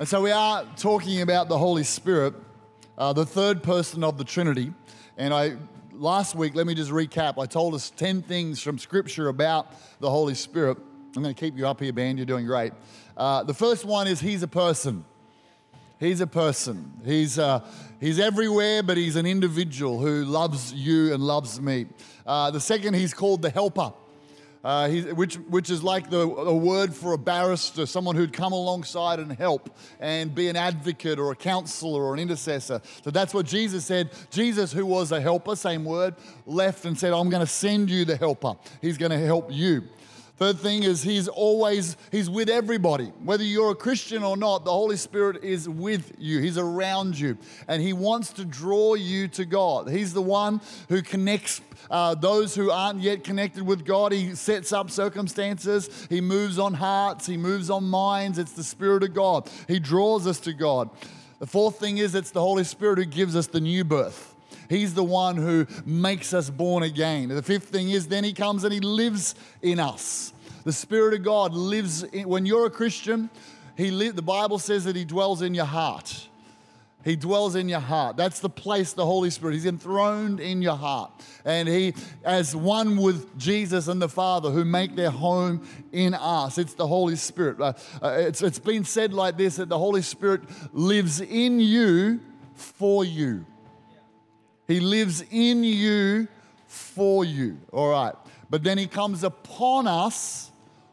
And so we are talking about the Holy Spirit, uh, the third person of the Trinity. And I last week, let me just recap. I told us 10 things from Scripture about the Holy Spirit. I'm going to keep you up here, band. You're doing great. Uh, the first one is He's a person. He's a person. He's, uh, he's everywhere, but He's an individual who loves you and loves me. Uh, the second, He's called the Helper uh, which, which is like the, a word for a barrister, someone who'd come alongside and help and be an advocate or a counselor or an intercessor. So that's what Jesus said. Jesus, who was a helper, same word, left and said, I'm going to send you the helper. He's going to help you. Third thing is he's always he's with everybody. Whether you're a Christian or not, the Holy Spirit is with you. He's around you and he wants to draw you to God. He's the one who connects uh, those who aren't yet connected with God. He sets up circumstances. He moves on hearts. He moves on minds. It's the Spirit of God. He draws us to God. The fourth thing is it's the Holy Spirit who gives us the new birth. He's the one who makes us born again. The fifth thing is then he comes and he lives in us. The Spirit of God lives in, when you're a Christian, he li- the Bible says that he dwells in your heart. He dwells in your heart. That's the place, the Holy Spirit. He's enthroned in your heart. And He, as one with Jesus and the Father who make their home in us, it's the Holy Spirit. Uh, uh, it's, it's been said like this that the Holy Spirit lives in you for you. He lives in you for you. All right. But then He comes upon us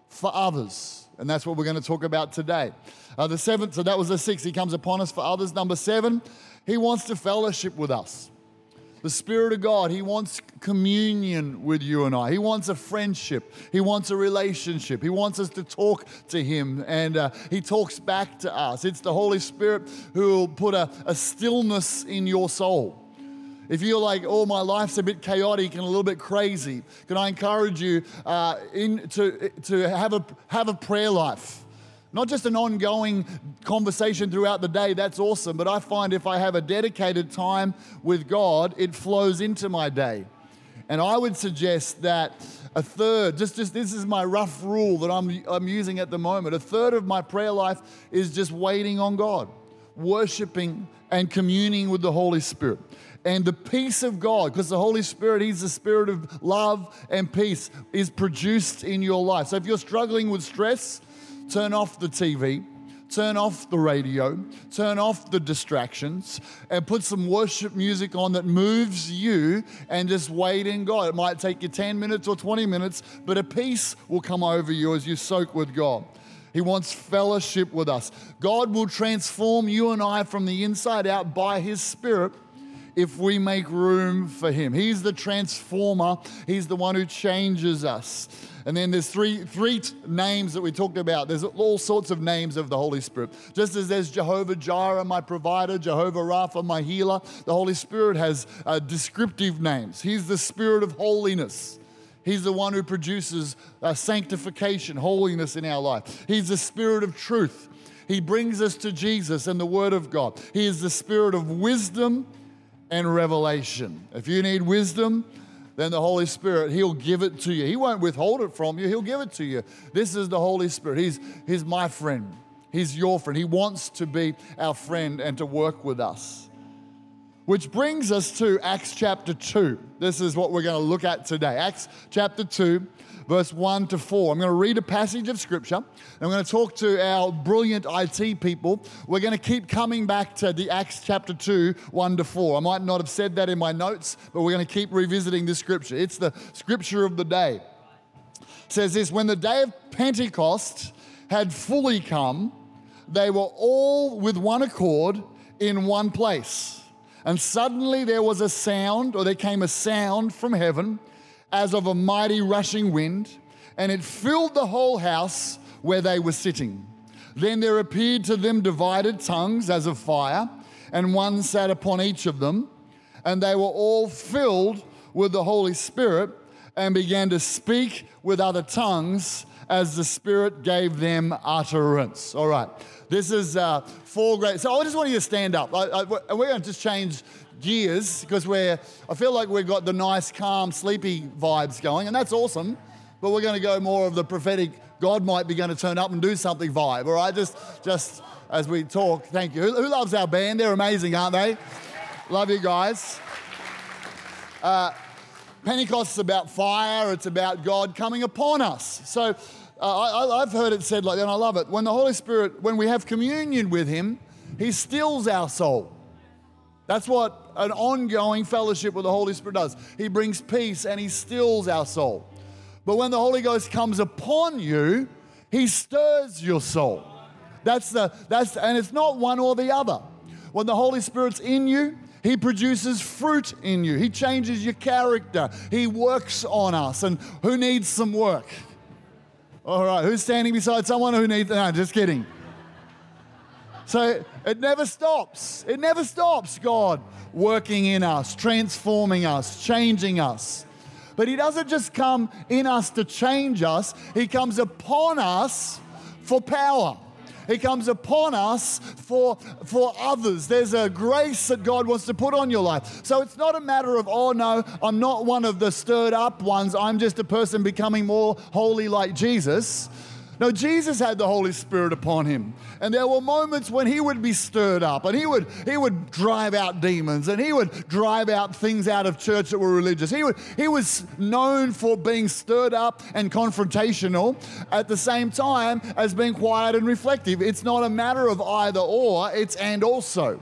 for others. And that's what we're going to talk about today. Uh, the seventh, so that was the sixth. He comes upon us for others. Number seven, he wants to fellowship with us. The Spirit of God, He wants communion with you and I. He wants a friendship. He wants a relationship. He wants us to talk to Him and uh, He talks back to us. It's the Holy Spirit who will put a, a stillness in your soul. If you're like, oh, my life's a bit chaotic and a little bit crazy, can I encourage you uh, in, to, to have, a, have a prayer life? Not just an ongoing conversation throughout the day, that's awesome, but I find if I have a dedicated time with God, it flows into my day. And I would suggest that a third, just, just this is my rough rule that I'm, I'm using at the moment, a third of my prayer life is just waiting on God, worshiping and communing with the Holy Spirit. And the peace of God, because the Holy Spirit, He's the Spirit of love and peace, is produced in your life. So if you're struggling with stress, turn off the TV, turn off the radio, turn off the distractions, and put some worship music on that moves you and just wait in God. It might take you 10 minutes or 20 minutes, but a peace will come over you as you soak with God. He wants fellowship with us. God will transform you and I from the inside out by His Spirit if we make room for Him. He's the transformer, He's the one who changes us. And then there's three, three names that we talked about. There's all sorts of names of the Holy Spirit. Just as there's Jehovah Jireh, my provider, Jehovah Rapha, my healer, the Holy Spirit has uh, descriptive names. He's the Spirit of holiness. He's the one who produces uh, sanctification, holiness in our life. He's the Spirit of truth. He brings us to Jesus and the Word of God. He is the Spirit of wisdom and revelation. If you need wisdom, then the Holy Spirit, He'll give it to you. He won't withhold it from you, He'll give it to you. This is the Holy Spirit. He's, he's my friend, He's your friend. He wants to be our friend and to work with us. Which brings us to Acts chapter 2. This is what we're going to look at today. Acts chapter 2, verse 1 to 4. I'm going to read a passage of scripture. I'm going to talk to our brilliant IT people. We're going to keep coming back to the Acts chapter 2, 1 to 4. I might not have said that in my notes, but we're going to keep revisiting this scripture. It's the scripture of the day. It says this When the day of Pentecost had fully come, they were all with one accord in one place. And suddenly there was a sound, or there came a sound from heaven as of a mighty rushing wind, and it filled the whole house where they were sitting. Then there appeared to them divided tongues as of fire, and one sat upon each of them, and they were all filled with the Holy Spirit and began to speak with other tongues as the Spirit gave them utterance. All right, this is uh, four great. So I just want you to stand up. I, I, we're going to just change gears because we're, I feel like we've got the nice, calm, sleepy vibes going, and that's awesome. But we're going to go more of the prophetic God might be going to turn up and do something vibe. All right, just just as we talk. Thank you. Who, who loves our band? They're amazing, aren't they? Love you guys. Uh, Pentecost is about fire. It's about God coming upon us. So uh, I, I've heard it said like that, and I love it. When the Holy Spirit, when we have communion with Him, He stills our soul. That's what an ongoing fellowship with the Holy Spirit does. He brings peace and He stills our soul. But when the Holy Ghost comes upon you, He stirs your soul. That's the, that's, and it's not one or the other. When the Holy Spirit's in you, he produces fruit in you. He changes your character. He works on us. And who needs some work? All right, who's standing beside someone who needs, no, just kidding. So it never stops. It never stops, God working in us, transforming us, changing us. But He doesn't just come in us to change us, He comes upon us for power. He comes upon us for, for others. There's a grace that God wants to put on your life. So it's not a matter of, oh no, I'm not one of the stirred up ones. I'm just a person becoming more holy like Jesus. No, Jesus had the Holy Spirit upon him. And there were moments when he would be stirred up and he would, he would drive out demons and he would drive out things out of church that were religious. He, would, he was known for being stirred up and confrontational at the same time as being quiet and reflective. It's not a matter of either or, it's and also.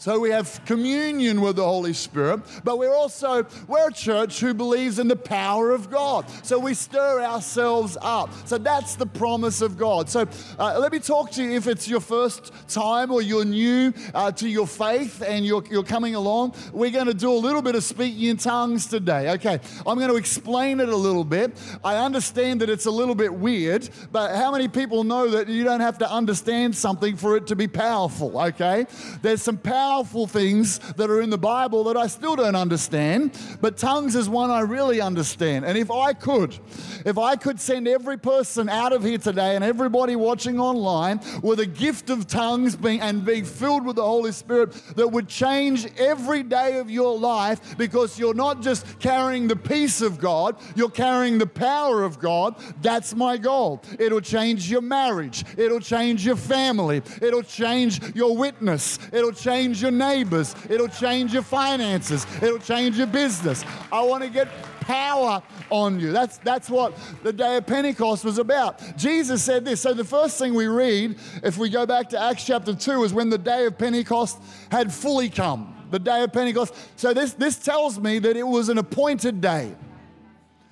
So we have communion with the Holy Spirit, but we're also we're a church who believes in the power of God. So we stir ourselves up. So that's the promise of God. So uh, let me talk to you if it's your first time or you're new uh, to your faith and you're, you're coming along. We're going to do a little bit of speaking in tongues today. Okay, I'm going to explain it a little bit. I understand that it's a little bit weird, but how many people know that you don't have to understand something for it to be powerful? Okay, there's some power powerful things that are in the Bible that I still don't understand, but tongues is one I really understand. And if I could, if I could send every person out of here today and everybody watching online with a gift of tongues being, and being filled with the Holy Spirit that would change every day of your life because you're not just carrying the peace of God, you're carrying the power of God, that's my goal. It'll change your marriage, it'll change your family, it'll change your witness, it'll change change your neighbors, it'll change your finances, it'll change your business. I want to get power on you. That's, that's what the day of Pentecost was about. Jesus said this. So, the first thing we read, if we go back to Acts chapter 2, is when the day of Pentecost had fully come. The day of Pentecost. So, this, this tells me that it was an appointed day.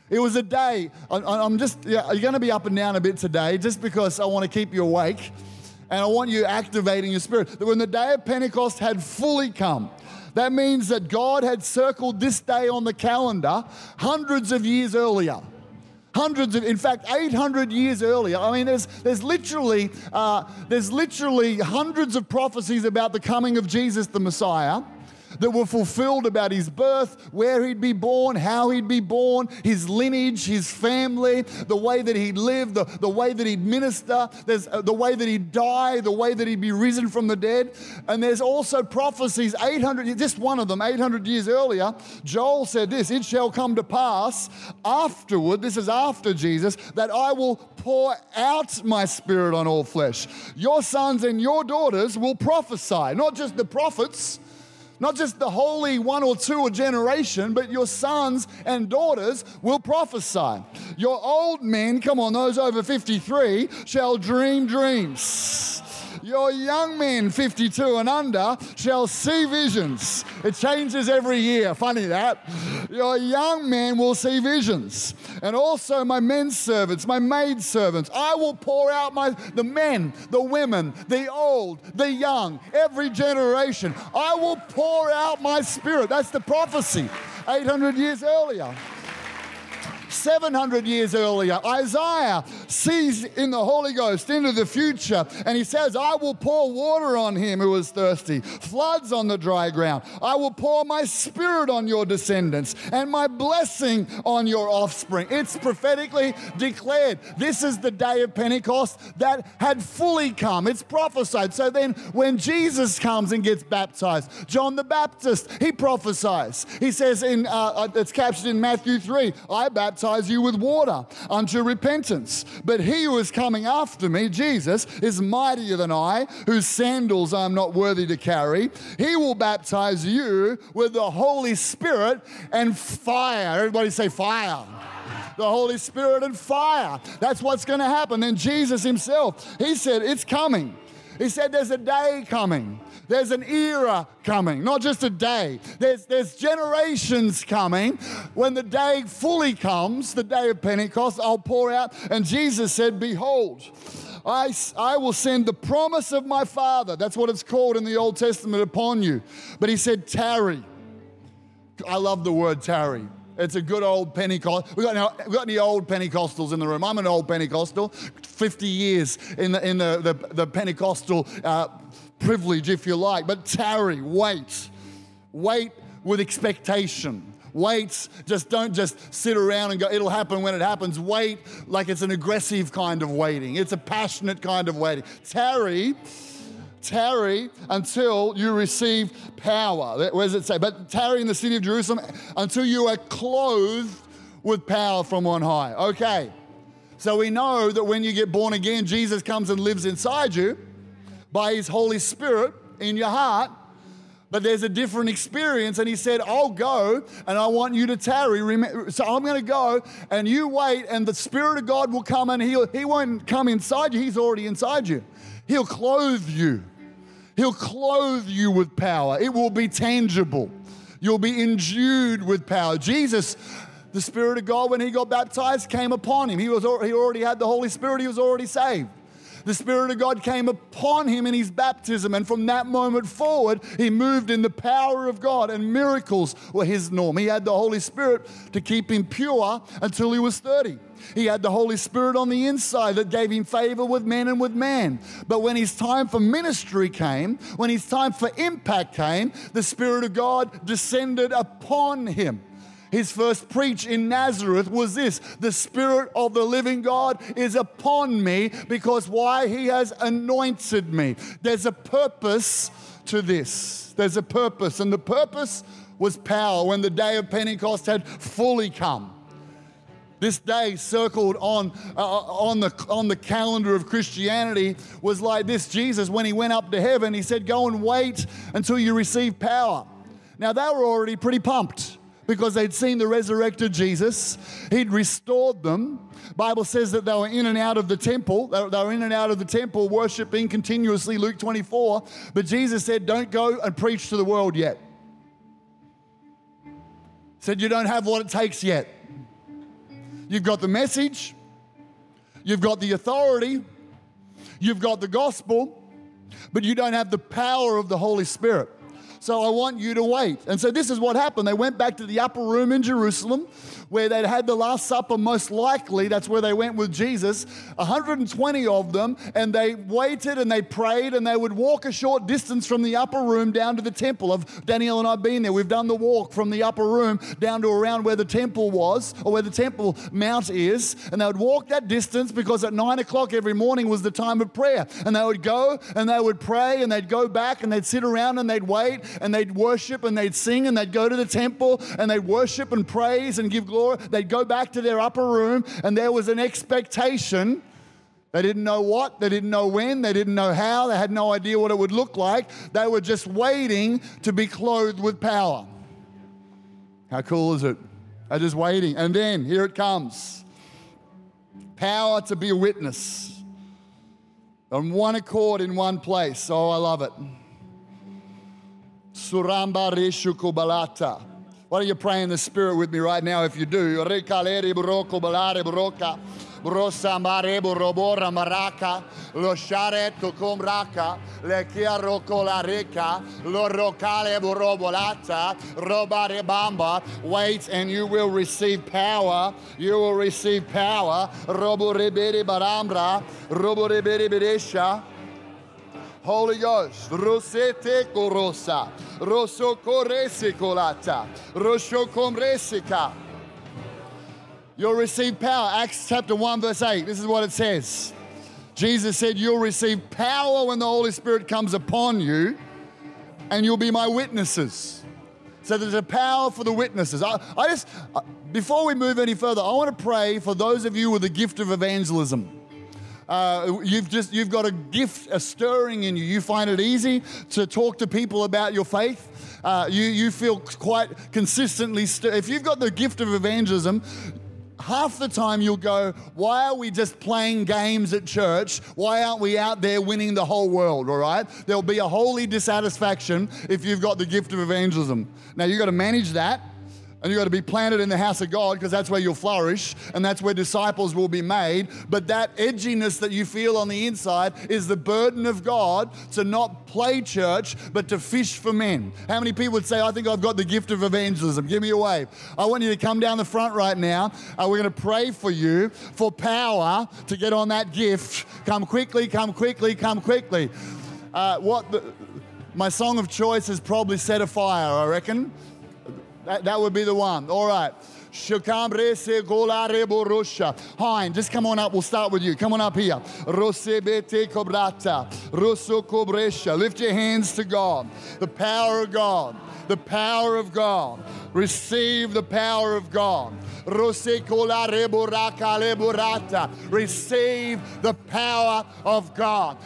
It was a day. I'm just, yeah, you're going to be up and down a bit today just because I want to keep you awake. And I want you activating your spirit. That when the day of Pentecost had fully come, that means that God had circled this day on the calendar hundreds of years earlier. Hundreds of, in fact, 800 years earlier. I mean, there's, there's, literally, uh, there's literally hundreds of prophecies about the coming of Jesus the Messiah that were fulfilled about his birth, where he'd be born, how he'd be born, his lineage, his family, the way that he'd live, the, the way that he'd minister, there's uh, the way that he'd die, the way that he'd be risen from the dead. And there's also prophecies 800, just one of them, 800 years earlier. Joel said this It shall come to pass afterward, this is after Jesus, that I will pour out my spirit on all flesh. Your sons and your daughters will prophesy, not just the prophets not just the holy one or two a generation, but your sons and daughters will prophesy. Your old men, come on, those over 53, shall dream dreams. Your young men, 52 and under, shall see visions. It changes every year. Funny that. Your young men will see visions. And also my men servants, my maid servants. I will pour out my the men, the women, the old, the young, every generation. I will pour out my spirit. That's the prophecy 800 years earlier. 700 years earlier, Isaiah sees in the Holy Ghost into the future and he says, I will pour water on him who is thirsty, floods on the dry ground. I will pour my spirit on your descendants and my blessing on your offspring. It's prophetically declared. This is the day of Pentecost that had fully come. It's prophesied. So then, when Jesus comes and gets baptized, John the Baptist, he prophesies. He says in, uh, uh it's captured in Matthew 3, I baptize baptize you with water unto repentance. But he who is coming after me, Jesus, is mightier than I, whose sandals I'm not worthy to carry. He will baptize you with the Holy Spirit and fire. Everybody say fire the Holy Spirit and fire. That's what's going to happen. Then Jesus himself, he said, It's coming. He said, There's a day coming. There's an era coming, not just a day. There's, there's generations coming. When the day fully comes, the day of Pentecost, I'll pour out. And Jesus said, Behold, I, I will send the promise of my Father. That's what it's called in the Old Testament upon you. But he said, Tarry. I love the word tarry. It's a good old Pentecost. We got, we got any old Pentecostals in the room? I'm an old Pentecostal, 50 years in the, in the, the, the Pentecostal uh, privilege, if you like. But tarry, wait. Wait with expectation. Wait, just don't just sit around and go, it'll happen when it happens. Wait like it's an aggressive kind of waiting, it's a passionate kind of waiting. Tarry tarry until you receive power. Where does it say? But tarry in the city of Jerusalem until you are clothed with power from on high. Okay. So we know that when you get born again, Jesus comes and lives inside you by his Holy Spirit in your heart. But there's a different experience, and he said, I'll go and I want you to tarry. So I'm going to go and you wait, and the Spirit of God will come and he'll, he won't come inside you, he's already inside you. He'll clothe you. He'll clothe you with power. It will be tangible. You'll be endued with power. Jesus, the Spirit of God, when he got baptized, came upon him. He, was, he already had the Holy Spirit, he was already saved. The Spirit of God came upon him in his baptism, and from that moment forward, he moved in the power of God, and miracles were his norm. He had the Holy Spirit to keep him pure until he was 30. He had the Holy Spirit on the inside that gave him favor with men and with man. But when his time for ministry came, when his time for impact came, the Spirit of God descended upon him. His first preach in Nazareth was this The Spirit of the living God is upon me because why? He has anointed me. There's a purpose to this. There's a purpose, and the purpose was power when the day of Pentecost had fully come. This day circled on, uh, on, the, on the calendar of Christianity was like this Jesus, when he went up to heaven, he said, Go and wait until you receive power. Now, they were already pretty pumped because they'd seen the resurrected Jesus. He'd restored them. Bible says that they were in and out of the temple. They were in and out of the temple worshiping continuously, Luke 24. But Jesus said, Don't go and preach to the world yet. Said, You don't have what it takes yet. You've got the message, you've got the authority, you've got the gospel, but you don't have the power of the Holy Spirit. So I want you to wait. And so this is what happened. They went back to the upper room in Jerusalem where they'd had the Last Supper, most likely. That's where they went with Jesus. 120 of them. And they waited and they prayed and they would walk a short distance from the upper room down to the temple. Of Danielle and I have been there. We've done the walk from the upper room down to around where the temple was or where the temple mount is. And they would walk that distance because at nine o'clock every morning was the time of prayer. And they would go and they would pray and they'd go back and they'd sit around and they'd wait and they'd worship and they'd sing and they'd go to the temple and they'd worship and praise and give glory. They'd go back to their upper room and there was an expectation. They didn't know what, they didn't know when, they didn't know how, they had no idea what it would look like. They were just waiting to be clothed with power. How cool is it? They're just waiting. And then here it comes power to be a witness on one accord in one place. Oh, I love it. Suramba Reshuko Balata. Why don't you pray in the Spirit with me right now if you do? Wait and you will receive power. You will receive power. Robo rebere barambra, robo rebere beresha. Holy Ghost, rosete korosa, rosso correse colata, rosso comresica. You'll receive power. Acts chapter 1, verse 8. This is what it says. Jesus said, You'll receive power when the Holy Spirit comes upon you, and you'll be my witnesses. So there's a power for the witnesses. I, I just, uh, before we move any further, I want to pray for those of you with the gift of evangelism. Uh, you've just you've got a gift, a stirring in you. You find it easy to talk to people about your faith. Uh, you you feel quite consistently. If you've got the gift of evangelism, half the time you'll go, Why are we just playing games at church? Why aren't we out there winning the whole world? All right? There'll be a holy dissatisfaction if you've got the gift of evangelism. Now, you've got to manage that. And you've got to be planted in the house of God because that's where you'll flourish and that's where disciples will be made. But that edginess that you feel on the inside is the burden of God to not play church, but to fish for men. How many people would say, I think I've got the gift of evangelism? Give me a wave. I want you to come down the front right now. Uh, we're going to pray for you for power to get on that gift. Come quickly, come quickly, come quickly. Uh, what the, my song of choice is probably set afire, I reckon. That, that would be the one. All right. Hein, just come on up. We'll start with you. Come on up here. Rosebete cobrata. Rosso. Lift your hands to God. The power of God. The power of God. Receive the power of God. Receive the power of God.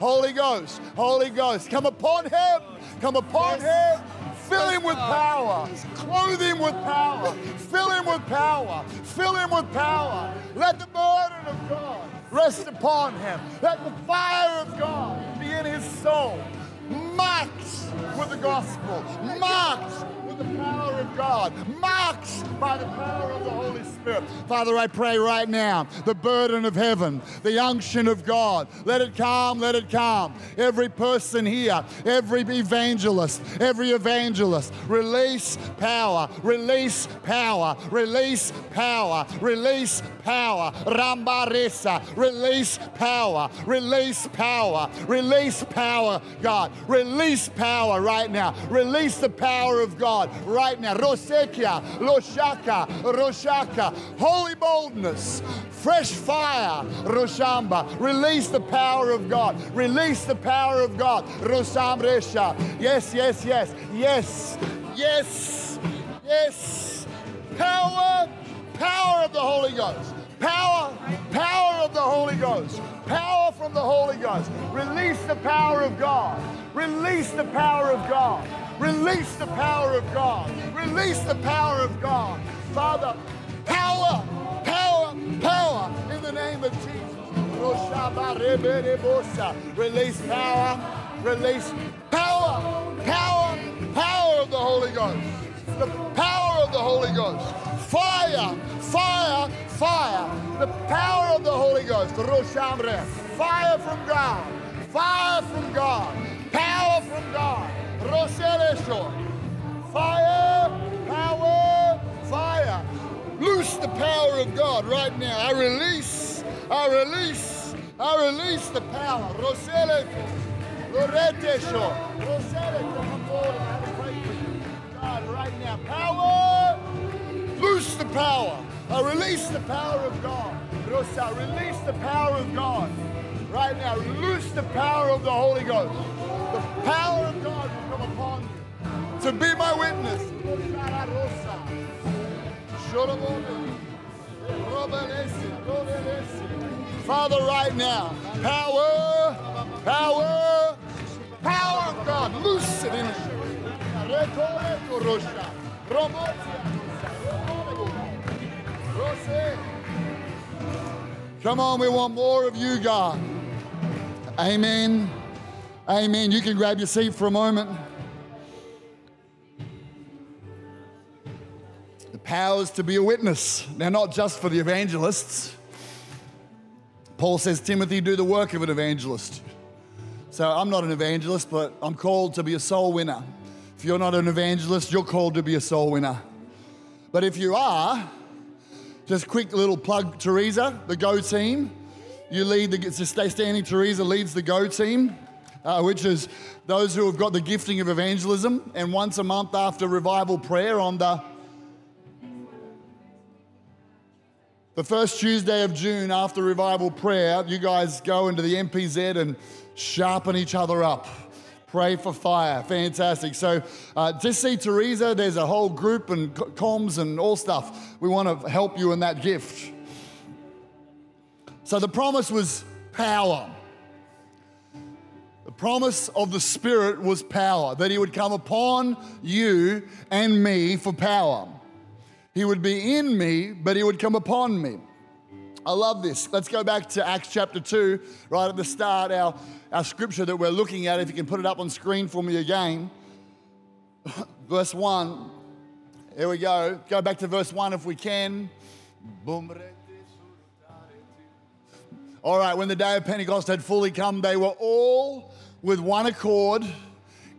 Holy Ghost, Holy Ghost, come upon him. Come upon him. Fill him with power. Clothe him with power. Fill him with power. Fill him with power. Let the burden of God rest upon him. Let the fire of God be in his soul. Marked with the gospel. Marked the power of God. Marked by the power of the Holy Spirit. Father, I pray right now the burden of heaven, the unction of God. Let it come, let it come. Every person here, every evangelist, every evangelist, release power, release power, release power, release power. Rambaresa, release power, release power, release power, God. Release power right now. Release the power of God right now. Rosekia, Loshaka, Roshaka. Holy boldness, fresh fire, Roshamba. Release the power of God. Release the power of God. Rosambresha. Yes, yes, yes, yes, yes, yes. Power, power of the Holy Ghost. Power, power of the Holy Ghost. Power from the Holy Ghost. Release the power of God. Release the power of God. Release the power of God. Release the power of God. Father, power, power, power in the name of Jesus. Release power, release power, power, power of the Holy Ghost. The power of the Holy Ghost. Fire, fire, fire. The power of the Holy Ghost. Fire from God. Fire from God. Power from God. Roselesho. Fire, power, fire. Loose the power of God right now. I release, I release, I release the power. Rosele, Lorete Show. Rosele, come forward. I have a pray for you. God, right now. Power, loose the power. I release the power of God. Rosa, release the power of God. Right now, loose the power of the Holy Ghost. The power of God to be my witness. Father, right now, power, power, power of God, loose it in Come on, we want more of you, God. Amen. Amen. You can grab your seat for a moment. Powers to be a witness. Now, not just for the evangelists. Paul says, Timothy, do the work of an evangelist. So I'm not an evangelist, but I'm called to be a soul winner. If you're not an evangelist, you're called to be a soul winner. But if you are, just quick little plug Teresa, the Go team. You lead the, stay standing, Teresa leads the Go team, uh, which is those who have got the gifting of evangelism. And once a month after revival prayer on the The first Tuesday of June after revival prayer, you guys go into the MPZ and sharpen each other up. Pray for fire. Fantastic. So uh, just see Teresa. There's a whole group and comms and all stuff. We want to help you in that gift. So the promise was power. The promise of the Spirit was power, that He would come upon you and me for power. He would be in me, but He would come upon me. I love this. Let's go back to Acts chapter 2, right at the start, our, our scripture that we're looking at. If you can put it up on screen for me again. verse 1. Here we go. Go back to verse 1 if we can. All right, when the day of Pentecost had fully come, they were all with one accord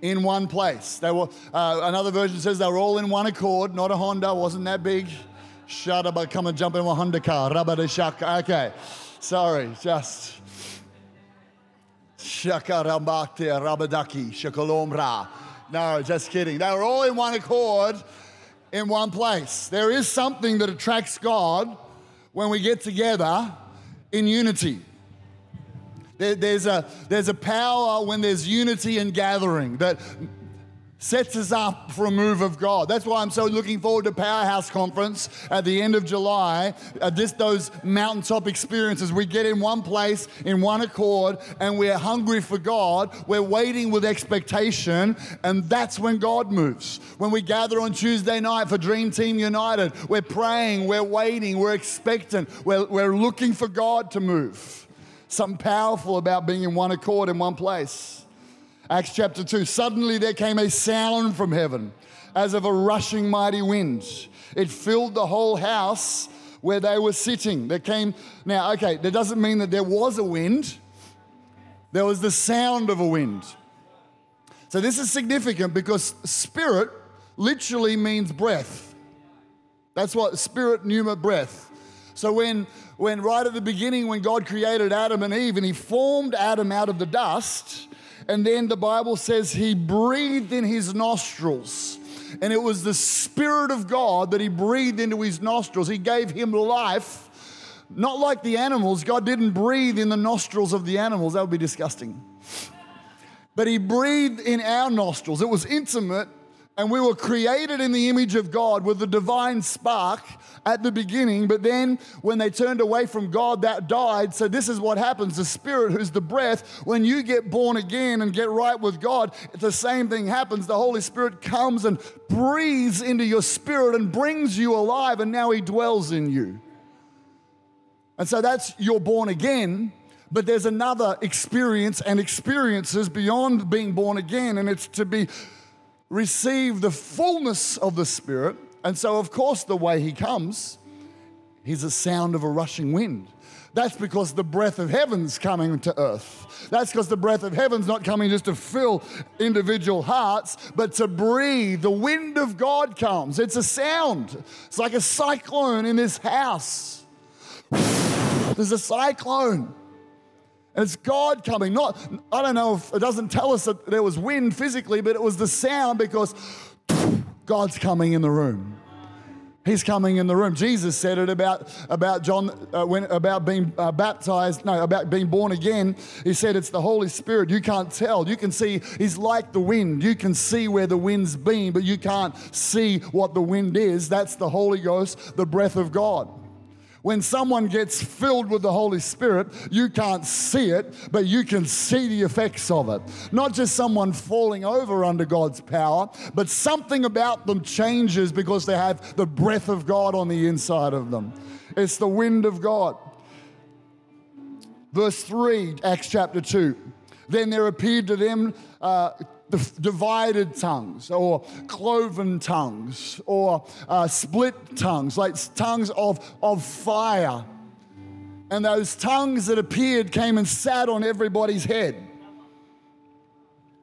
in one place. They were, uh, another version says they were all in one accord, not a Honda, wasn't that big. Shut up, come and jump in my Honda car. Rabba shaka. Okay, sorry, just. shaka Shakarambate Rabadaki Shakalomra. No, just kidding. They were all in one accord in one place. There is something that attracts God when we get together in unity. There, there's, a, there's a power when there's unity and gathering that sets us up for a move of God. That's why I'm so looking forward to Powerhouse Conference at the end of July. Uh, just those mountaintop experiences. We get in one place, in one accord, and we're hungry for God. We're waiting with expectation, and that's when God moves. When we gather on Tuesday night for Dream Team United, we're praying, we're waiting, we're expectant, we're, we're looking for God to move. Something powerful about being in one accord in one place. Acts chapter 2 Suddenly there came a sound from heaven as of a rushing mighty wind. It filled the whole house where they were sitting. There came, now, okay, that doesn't mean that there was a wind, there was the sound of a wind. So this is significant because spirit literally means breath. That's what spirit, pneuma, breath. So when, when right at the beginning, when God created Adam and Eve and he formed Adam out of the dust, and then the Bible says he breathed in his nostrils. And it was the Spirit of God that he breathed into his nostrils. He gave him life. Not like the animals. God didn't breathe in the nostrils of the animals. That would be disgusting. But he breathed in our nostrils. It was intimate and we were created in the image of God with the divine spark at the beginning, but then when they turned away from God, that died. So, this is what happens the Spirit, who's the breath, when you get born again and get right with God, the same thing happens. The Holy Spirit comes and breathes into your spirit and brings you alive, and now He dwells in you. And so, that's you're born again. But there's another experience and experiences beyond being born again, and it's to be receive the fullness of the Spirit. And so, of course, the way He comes, He's a sound of a rushing wind. That's because the breath of heaven's coming to earth. That's because the breath of heaven's not coming just to fill individual hearts, but to breathe. The wind of God comes. It's a sound. It's like a cyclone in this house. There's a cyclone. And it's God coming. Not, I don't know if it doesn't tell us that there was wind physically, but it was the sound because God's coming in the room. He's coming in the room. Jesus said it about, about John, uh, when, about being uh, baptized, no, about being born again. He said it's the Holy Spirit. You can't tell. You can see, he's like the wind. You can see where the wind's been, but you can't see what the wind is. That's the Holy Ghost, the breath of God. When someone gets filled with the Holy Spirit, you can't see it, but you can see the effects of it. Not just someone falling over under God's power, but something about them changes because they have the breath of God on the inside of them. It's the wind of God. Verse 3, Acts chapter 2. Then there appeared to them uh, divided tongues or cloven tongues or uh, split tongues, like tongues of, of fire. And those tongues that appeared came and sat on everybody's head.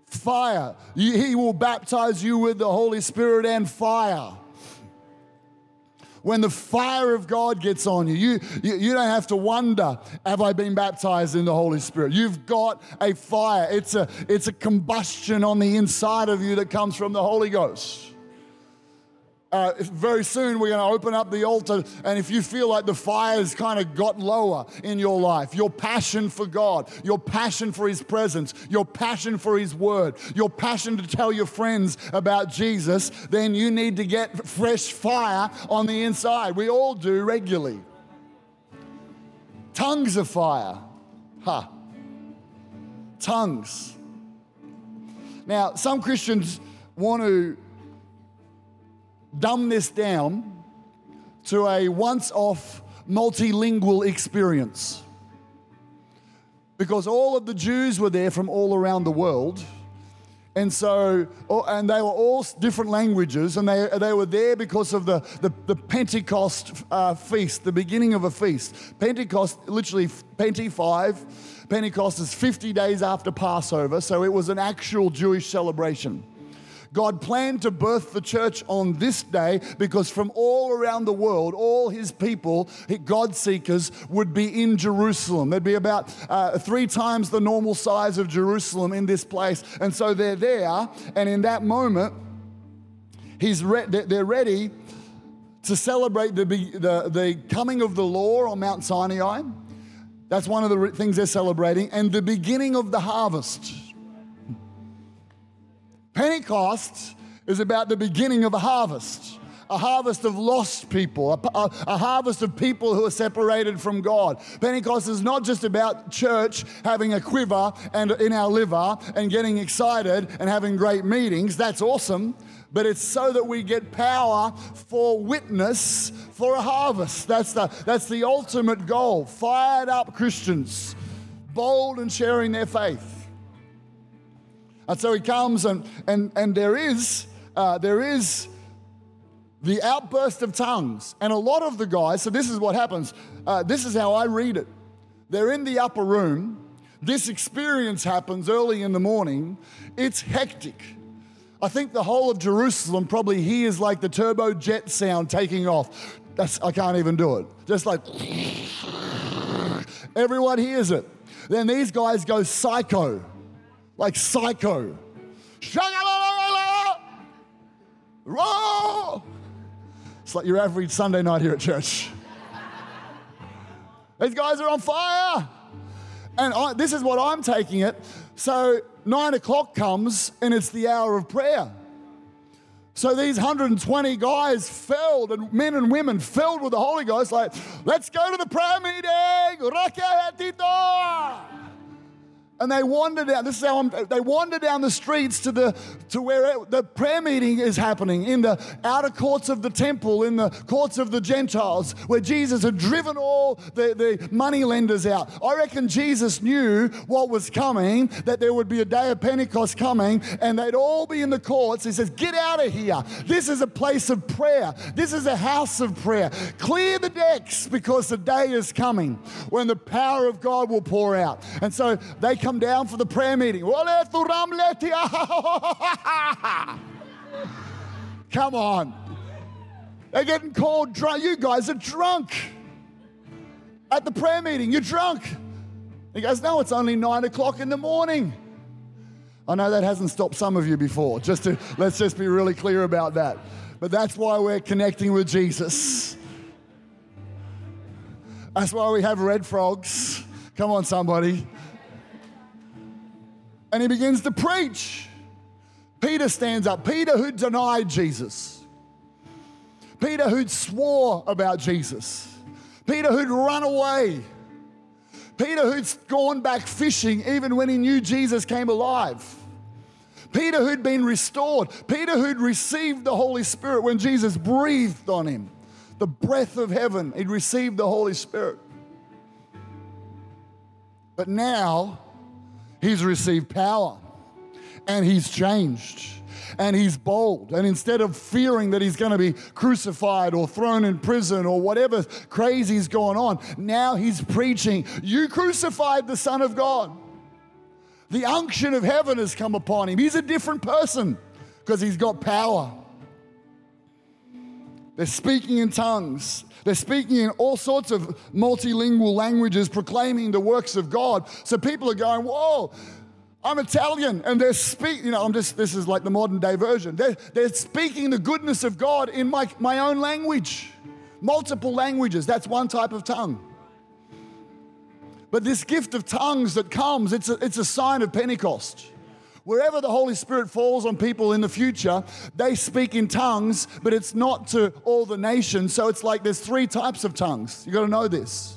Fire. He will baptize you with the Holy Spirit and fire when the fire of God gets on you, you, you, you, don't have to wonder, have I been baptized in the Holy Spirit? You've got a fire. It's a, it's a combustion on the inside of you that comes from the Holy Ghost. Uh, very soon, we're going to open up the altar. And if you feel like the fire's kind of got lower in your life, your passion for God, your passion for His presence, your passion for His word, your passion to tell your friends about Jesus, then you need to get fresh fire on the inside. We all do regularly. Tongues of fire. Ha. Huh. Tongues. Now, some Christians want to dumb this down to a once off multilingual experience. Because all of the Jews were there from all around the world. And so, oh, and they were all different languages, and they, they were there because of the, the, the Pentecost uh, feast, the beginning of a feast. Pentecost, literally, Pente 5, Pentecost is 50 days after Passover, so it was an actual Jewish celebration. God planned to birth the church on this day because from all around the world, all his people, God seekers, would be in Jerusalem. There'd be about uh, three times the normal size of Jerusalem in this place. And so they're there, and in that moment, he's re- they're ready to celebrate the, the, the coming of the law on Mount Sinai. That's one of the things they're celebrating, and the beginning of the harvest. Pentecost is about the beginning of a harvest. A harvest of lost people, a, a, a, harvest of people who are separated from God. Pentecost is not just about church having a quiver and in our liver and getting excited and having great meetings. That's awesome. But it's so that we get power for witness for a harvest. That's the, that's the ultimate goal. Fired up Christians, bold and sharing their faith. And so he comes, and, and, and there is, uh, there is the outburst of tongues. And a lot of the guys, so this is what happens. Uh, this is how I read it. They're in the upper room. This experience happens early in the morning. It's hectic. I think the whole of Jerusalem probably hears like the turbojet sound taking off. That's, I can't even do it. Just like everyone hears it. Then these guys go psycho like psycho. It's like your average Sunday night here at church. These guys are on fire. And I, this is what I'm taking it. So nine o'clock comes and it's the hour of prayer. So these 120 guys filled, and men and women filled with the Holy Ghost, like, let's go to the prayer meeting and they wander down. This is how I'm, they wander down the streets to the to where it, the prayer meeting is happening in the outer courts of the temple, in the courts of the Gentiles, where Jesus had driven all the, the money lenders out. I reckon Jesus knew what was coming, that there would be a day of Pentecost coming, and they'd all be in the courts. He says, "Get out of here! This is a place of prayer. This is a house of prayer. Clear the decks because the day is coming when the power of God will pour out." And so they come come down for the prayer meeting. Come on. They're getting called drunk. You guys are drunk. At the prayer meeting, you're drunk. He goes, No, it's only nine o'clock in the morning. I know that hasn't stopped some of you before. Just to let's just be really clear about that. But that's why we're connecting with Jesus. That's why we have red frogs. Come on, somebody and he begins to preach. Peter stands up. Peter, who denied Jesus. Peter, who'd swore about Jesus. Peter, who'd run away. Peter, who'd gone back fishing even when he knew Jesus came alive. Peter, who'd been restored. Peter, who'd received the Holy Spirit when Jesus breathed on him. The breath of heaven, he'd received the Holy Spirit. But now, He's received power and he's changed and he's bold. And instead of fearing that he's going to be crucified or thrown in prison or whatever crazy is going on, now he's preaching, You crucified the Son of God. The unction of heaven has come upon him. He's a different person because he's got power. They're speaking in tongues. They're speaking in all sorts of multilingual languages, proclaiming the works of God. So people are going, Whoa, I'm Italian, and they're speaking, you know, I'm just, this is like the modern day version. They're, they're speaking the goodness of God in my, my own language, multiple languages. That's one type of tongue. But this gift of tongues that comes, it's a, it's a sign of Pentecost. Wherever the Holy Spirit falls on people in the future, they speak in tongues, but it's not to all the nations. So it's like there's three types of tongues. You got to know this.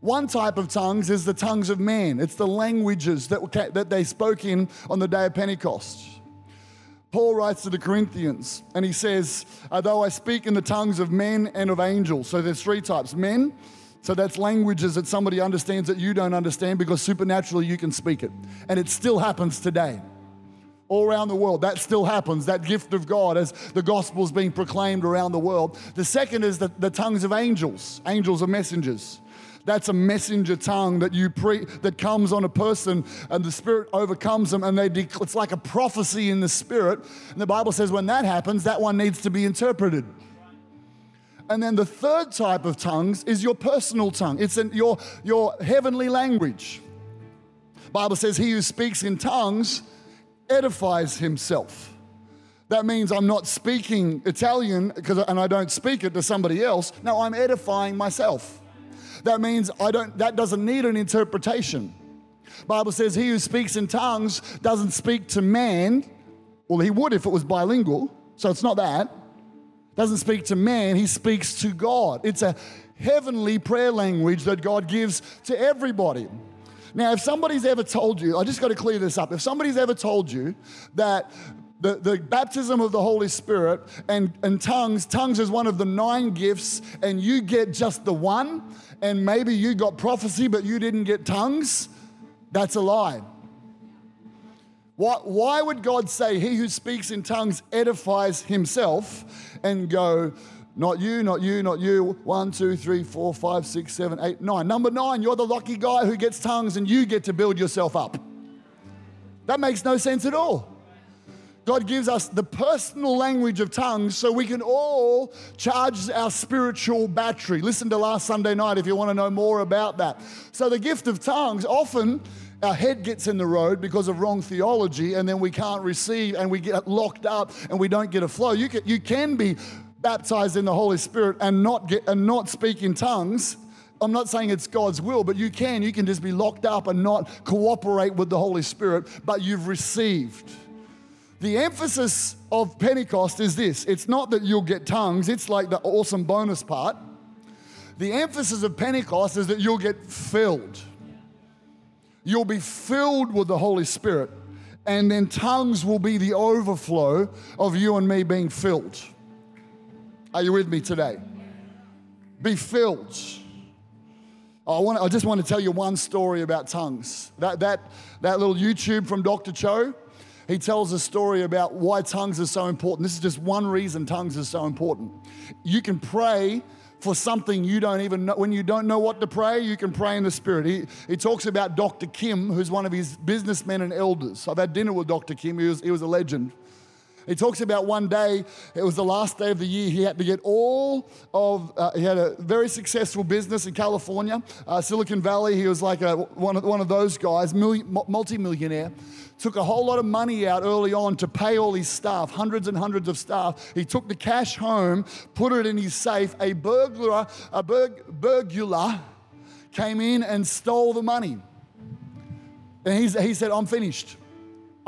One type of tongues is the tongues of man. It's the languages that, that they spoke in on the day of Pentecost. Paul writes to the Corinthians and he says, Though I speak in the tongues of men and of angels. So there's three types men, so that's languages that somebody understands that you don't understand because supernaturally you can speak it. And it still happens today. All around the world, that still happens, that gift of God as the gospel is being proclaimed around the world. The second is the, the tongues of angels. Angels are messengers. That's a messenger tongue that you pre that comes on a person and the spirit overcomes them and they it's like a prophecy in the spirit. And the Bible says when that happens, that one needs to be interpreted. And then the third type of tongues is your personal tongue. It's in your, your heavenly language. Bible says he who speaks in tongues edifies himself. That means I'm not speaking Italian because and I don't speak it to somebody else. No, I'm edifying myself. That means I don't that doesn't need an interpretation. Bible says he who speaks in tongues doesn't speak to man. Well, he would if it was bilingual. So it's not that doesn't speak to man, he speaks to God. It's a heavenly prayer language that God gives to everybody. Now, if somebody's ever told you, I just got to clear this up. If somebody's ever told you that the, the baptism of the Holy Spirit and, and tongues, tongues is one of the nine gifts, and you get just the one, and maybe you got prophecy, but you didn't get tongues, that's a lie. Why, why would God say, He who speaks in tongues edifies himself, and go, not you, not you, not you. One, two, three, four, five, six, seven, eight, nine. Number nine, you're the lucky guy who gets tongues and you get to build yourself up. That makes no sense at all. God gives us the personal language of tongues so we can all charge our spiritual battery. Listen to last Sunday night if you want to know more about that. So, the gift of tongues often our head gets in the road because of wrong theology, and then we can't receive and we get locked up and we don't get a flow. You can, you can be baptized in the Holy Spirit and not, get, and not speak in tongues. I'm not saying it's God's will, but you can. You can just be locked up and not cooperate with the Holy Spirit, but you've received. The emphasis of Pentecost is this it's not that you'll get tongues, it's like the awesome bonus part. The emphasis of Pentecost is that you'll get filled. You'll be filled with the Holy Spirit, and then tongues will be the overflow of you and me being filled. Are you with me today? Be filled. I, want, I just want to tell you one story about tongues. That, that, that little YouTube from Dr. Cho, he tells a story about why tongues are so important. This is just one reason tongues are so important. You can pray for something you don't even know. When you don't know what to pray, you can pray in the Spirit. He, he talks about Dr. Kim, who's one of his businessmen and elders. I've had dinner with Dr. Kim, he was, he was a legend. He talks about one day, it was the last day of the year, he had to get all of, uh, he had a very successful business in California, uh, Silicon Valley. He was like a, one, of, one of those guys, multi-millionaire. Took a whole lot of money out early on to pay all his staff, hundreds and hundreds of staff. He took the cash home, put it in his safe. A burglar, a burg, burglar came in and stole the money. And he said, I'm finished.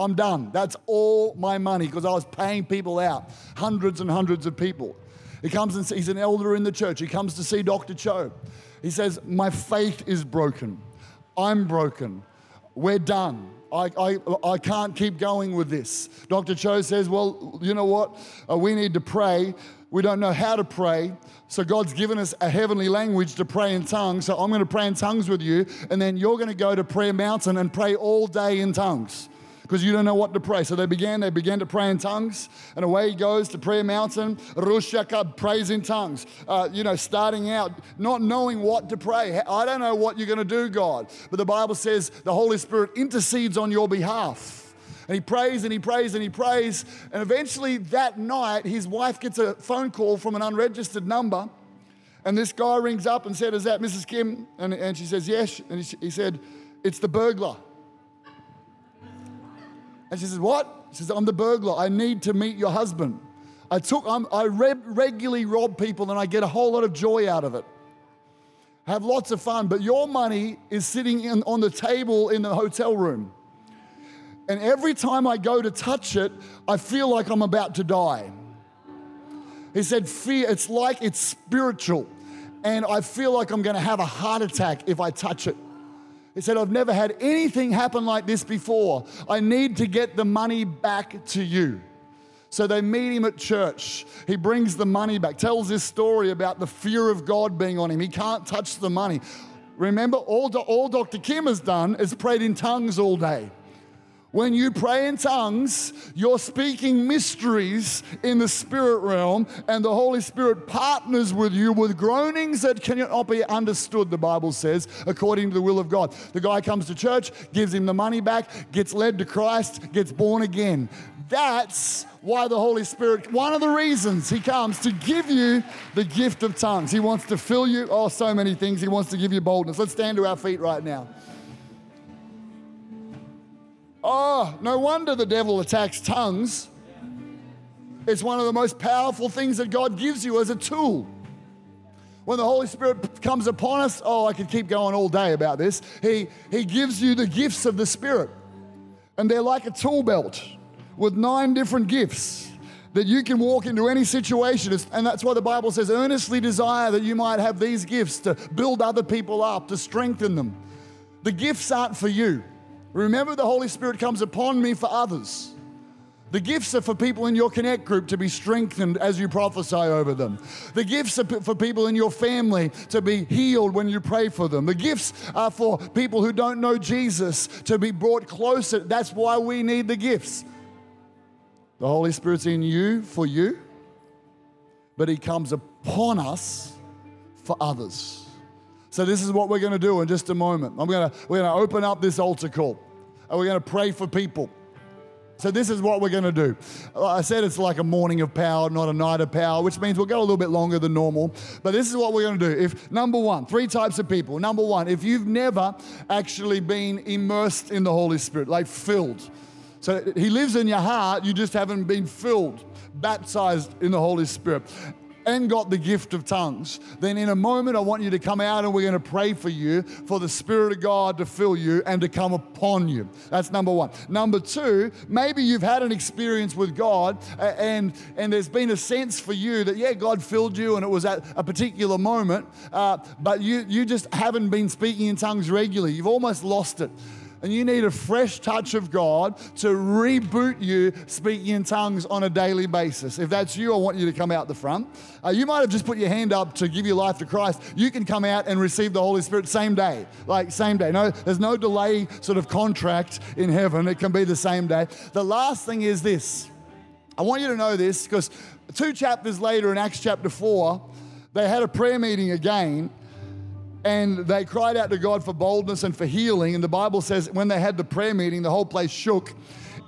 I'm done. That's all my money because I was paying people out, hundreds and hundreds of people. He comes and he's an elder in the church. He comes to see Dr. Cho. He says, My faith is broken. I'm broken. We're done. I, I, I can't keep going with this. Dr. Cho says, Well, you know what? Uh, we need to pray. We don't know how to pray. So God's given us a heavenly language to pray in tongues. So I'm going to pray in tongues with you. And then you're going to go to Prayer Mountain and pray all day in tongues because you don't know what to pray. So they began, they began to pray in tongues, and away he goes to prayer mountain. Rushaka prays in tongues. Uh, you know, starting out, not knowing what to pray. I don't know what you're going to do, God. But the Bible says the Holy Spirit intercedes on your behalf. And he prays and he prays and he prays. And eventually that night, his wife gets a phone call from an unregistered number. And this guy rings up and said, Is that Mrs. Kim? And, and she says, Yes. And he, he said, It's the burglar. And she says, What? She says, I'm the burglar. I need to meet your husband. I took, I'm, I re- regularly rob people and I get a whole lot of joy out of it. Have lots of fun, but your money is sitting in, on the table in the hotel room. And every time I go to touch it, I feel like I'm about to die. He said, Fear, it's like it's spiritual. And I feel like I'm going to have a heart attack if I touch it. He said, I've never had anything happen like this before. I need to get the money back to you. So they meet him at church. He brings the money back, tells this story about the fear of God being on him. He can't touch the money. Remember, all, all Dr. Kim has done is prayed in tongues all day. When you pray in tongues, you're speaking mysteries in the spirit realm, and the Holy Spirit partners with you with groanings that cannot be understood, the Bible says, according to the will of God. The guy comes to church, gives him the money back, gets led to Christ, gets born again. That's why the Holy Spirit, one of the reasons He comes to give you the gift of tongues. He wants to fill you, oh, so many things. He wants to give you boldness. Let's stand to our feet right now. Oh, no wonder the devil attacks tongues. It's one of the most powerful things that God gives you as a tool. When the Holy Spirit comes upon us, oh, I could keep going all day about this. He, he gives you the gifts of the Spirit, and they're like a tool belt with nine different gifts that you can walk into any situation. And that's why the Bible says, earnestly desire that you might have these gifts to build other people up, to strengthen them. The gifts aren't for you. Remember, the Holy Spirit comes upon me for others. The gifts are for people in your connect group to be strengthened as you prophesy over them. The gifts are for people in your family to be healed when you pray for them. The gifts are for people who don't know Jesus to be brought closer. That's why we need the gifts. The Holy Spirit's in you for you, but He comes upon us for others. So this is what we're going to do in just a moment. I'm going to we're going to open up this altar call, and we're going to pray for people. So this is what we're going to do. I said it's like a morning of power, not a night of power, which means we'll go a little bit longer than normal. But this is what we're going to do. If number one, three types of people. Number one, if you've never actually been immersed in the Holy Spirit, like filled. So he lives in your heart, you just haven't been filled, baptized in the Holy Spirit and got the gift of tongues, then in a moment I want you to come out and we're going to pray for you for the Spirit of God to fill you and to come upon you. That's number one. Number two, maybe you've had an experience with God and, and there's been a sense for you that, yeah, God filled you and it was at a particular moment, uh, but you, you just haven't been speaking in tongues regularly. You've almost lost it and you need a fresh touch of God to reboot you speaking in tongues on a daily basis. If that's you, I want you to come out the front. Uh, you might have just put your hand up to give your life to Christ. You can come out and receive the Holy Spirit same day, like same day. No, there's no delay sort of contract in heaven. It can be the same day. The last thing is this. I want you to know this because two chapters later in Acts chapter 4, they had a prayer meeting again and they cried out to God for boldness and for healing. And the Bible says when they had the prayer meeting, the whole place shook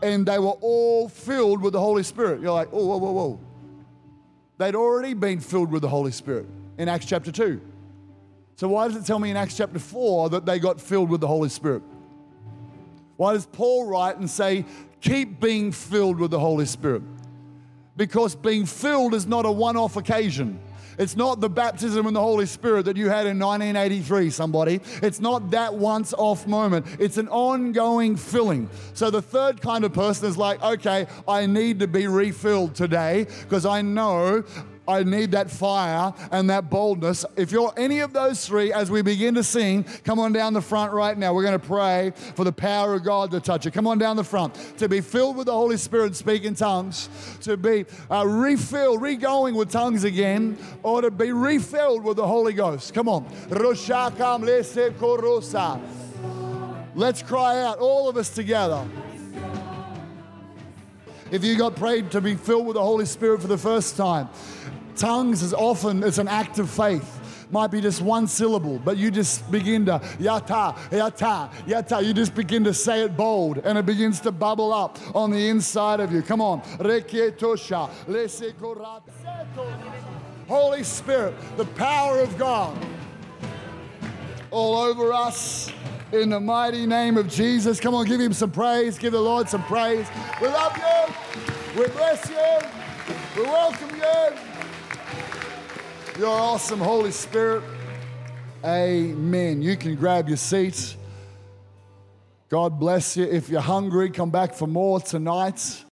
and they were all filled with the Holy Spirit. You're like, oh, whoa, whoa, whoa. They'd already been filled with the Holy Spirit in Acts chapter 2. So why does it tell me in Acts chapter 4 that they got filled with the Holy Spirit? Why does Paul write and say, keep being filled with the Holy Spirit? Because being filled is not a one off occasion. It's not the baptism in the Holy Spirit that you had in 1983, somebody. It's not that once off moment. It's an ongoing filling. So the third kind of person is like, okay, I need to be refilled today because I know I need that fire and that boldness. If you're any of those three, as we begin to sing, come on down the front right now. We're going to pray for the power of God to touch you. Come on down the front. To be filled with the Holy Spirit, speak in tongues, to be uh, refilled, re-going with tongues again, or to be refilled with the Holy Ghost. Come on. Let's cry out, all of us together. If you got prayed to be filled with the Holy Spirit for the first time, tongues is often it's an act of faith might be just one syllable, but you just begin to yata, yata, yata. You just begin to say it bold and it begins to bubble up on the inside of you. Come on. Holy Spirit, the power of God all over us in the mighty name of Jesus. Come on, give him some praise. Give the Lord some praise. We love you. We bless you. We welcome you. You're awesome, Holy Spirit. Amen. You can grab your seats. God bless you. If you're hungry, come back for more tonight.